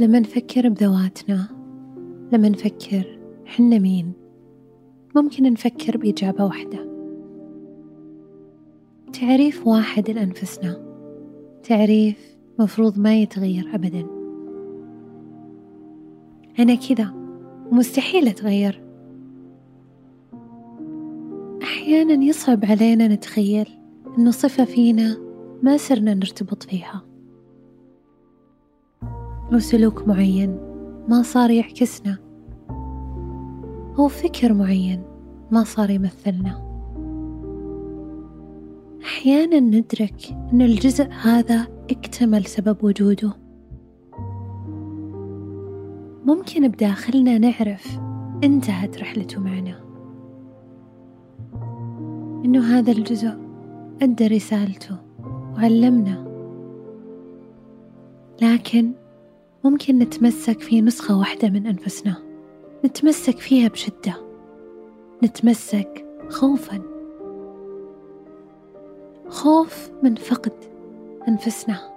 لما نفكر بذواتنا لما نفكر حنا مين؟ ممكن نفكر بإجابة واحدة. تعريف واحد لأنفسنا. تعريف مفروض ما يتغير أبدا. أنا كذا ومستحيل أتغير. أحيانا يصعب علينا نتخيل أنه صفة فينا ما صرنا نرتبط فيها. أو سلوك معين ما صار يعكسنا. أو فكر معين ما صار يمثلنا. أحيانا ندرك أن الجزء هذا اكتمل سبب وجوده. ممكن بداخلنا نعرف انتهت رحلته معنا. إنه هذا الجزء أدى رسالته وعلمنا. لكن ممكن نتمسك في نسخة واحدة من أنفسنا. نتمسك فيها بشدة. نتمسك خوفا. خوف من فقد أنفسنا.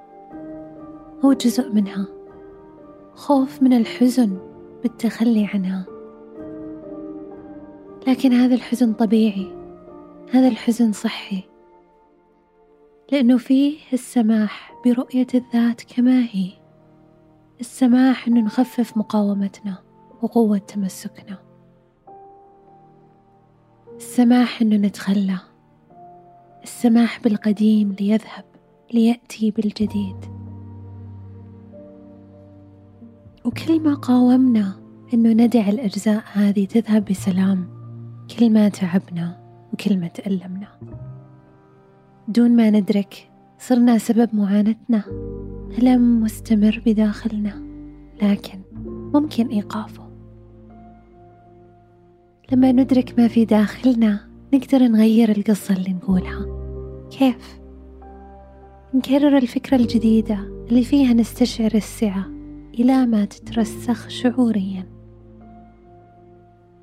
هو جزء منها. خوف من الحزن بالتخلي عنها. لكن هذا الحزن طبيعي. هذا الحزن صحي. لأنه فيه السماح برؤية الذات كما هي. السماح أنه نخفف مقاومتنا وقوة تمسكنا. السماح أنه نتخلى. السماح بالقديم ليذهب ليأتي بالجديد. وكل ما قاومنا أنه ندع الأجزاء هذه تذهب بسلام. كل ما تعبنا وكل ما تألمنا. دون ما ندرك صرنا سبب معاناتنا. ألم مستمر بداخلنا لكن ممكن إيقافه. لما ندرك ما في داخلنا نقدر نغير القصة اللي نقولها. كيف؟ نكرر الفكرة الجديدة اللي فيها نستشعر السعة إلى ما تترسخ شعوريا.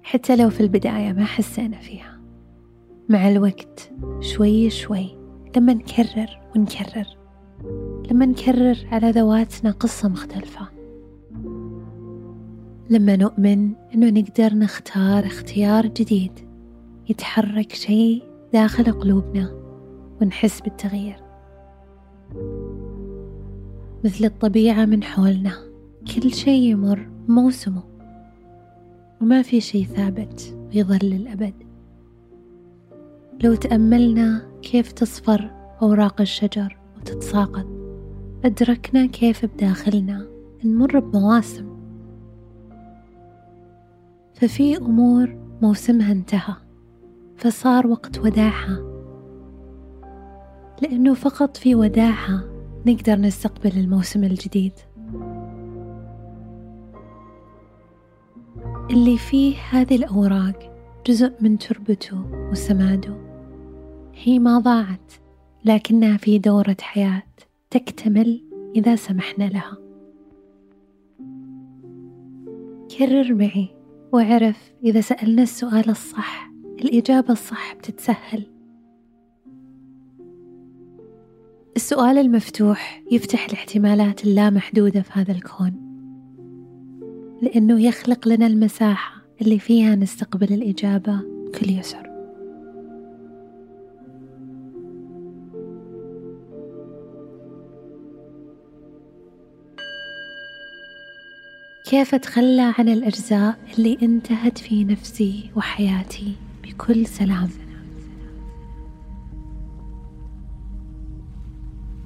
حتى لو في البداية ما حسينا فيها. مع الوقت شوي شوي لما نكرر ونكرر لما نكرر على ذواتنا قصة مختلفة. لما نؤمن أنه نقدر نختار اختيار جديد يتحرك شيء داخل قلوبنا ونحس بالتغيير. مثل الطبيعة من حولنا كل شيء يمر موسمه وما في شيء ثابت ويظل للأبد. لو تأملنا كيف تصفر أوراق الشجر وتتساقط؟ أدركنا كيف بداخلنا نمر بمواسم. ففي أمور موسمها انتهى فصار وقت وداعها لأنه فقط في وداعها نقدر نستقبل الموسم الجديد. اللي فيه هذه الأوراق جزء من تربته وسماده. هي ما ضاعت لكنها في دورة حياة تكتمل إذا سمحنا لها. كرر معي واعرف إذا سألنا السؤال الصح الإجابة الصح بتتسهل. السؤال المفتوح يفتح الاحتمالات اللامحدودة في هذا الكون لأنه يخلق لنا المساحة اللي فيها نستقبل الإجابة بكل يسر. كيف أتخلى عن الأجزاء اللي انتهت في نفسي وحياتي بكل سلام؟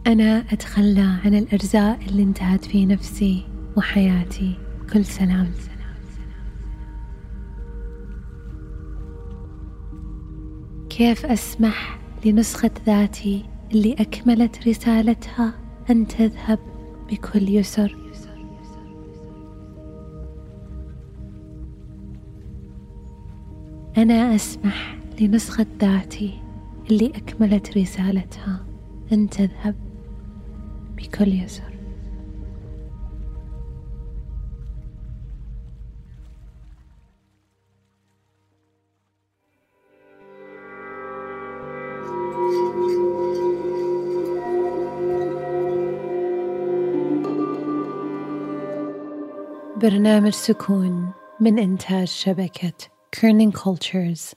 أنا أتخلى عن الأجزاء اللي انتهت في نفسي وحياتي بكل سلام. كيف أسمح لنسخة ذاتي اللي أكملت رسالتها أن تذهب بكل يسر؟ أنا أسمح لنسخة ذاتي اللي أكملت رسالتها. أن تذهب بكل يسر. برنامج سكون من إنتاج شبكة Kerning cultures.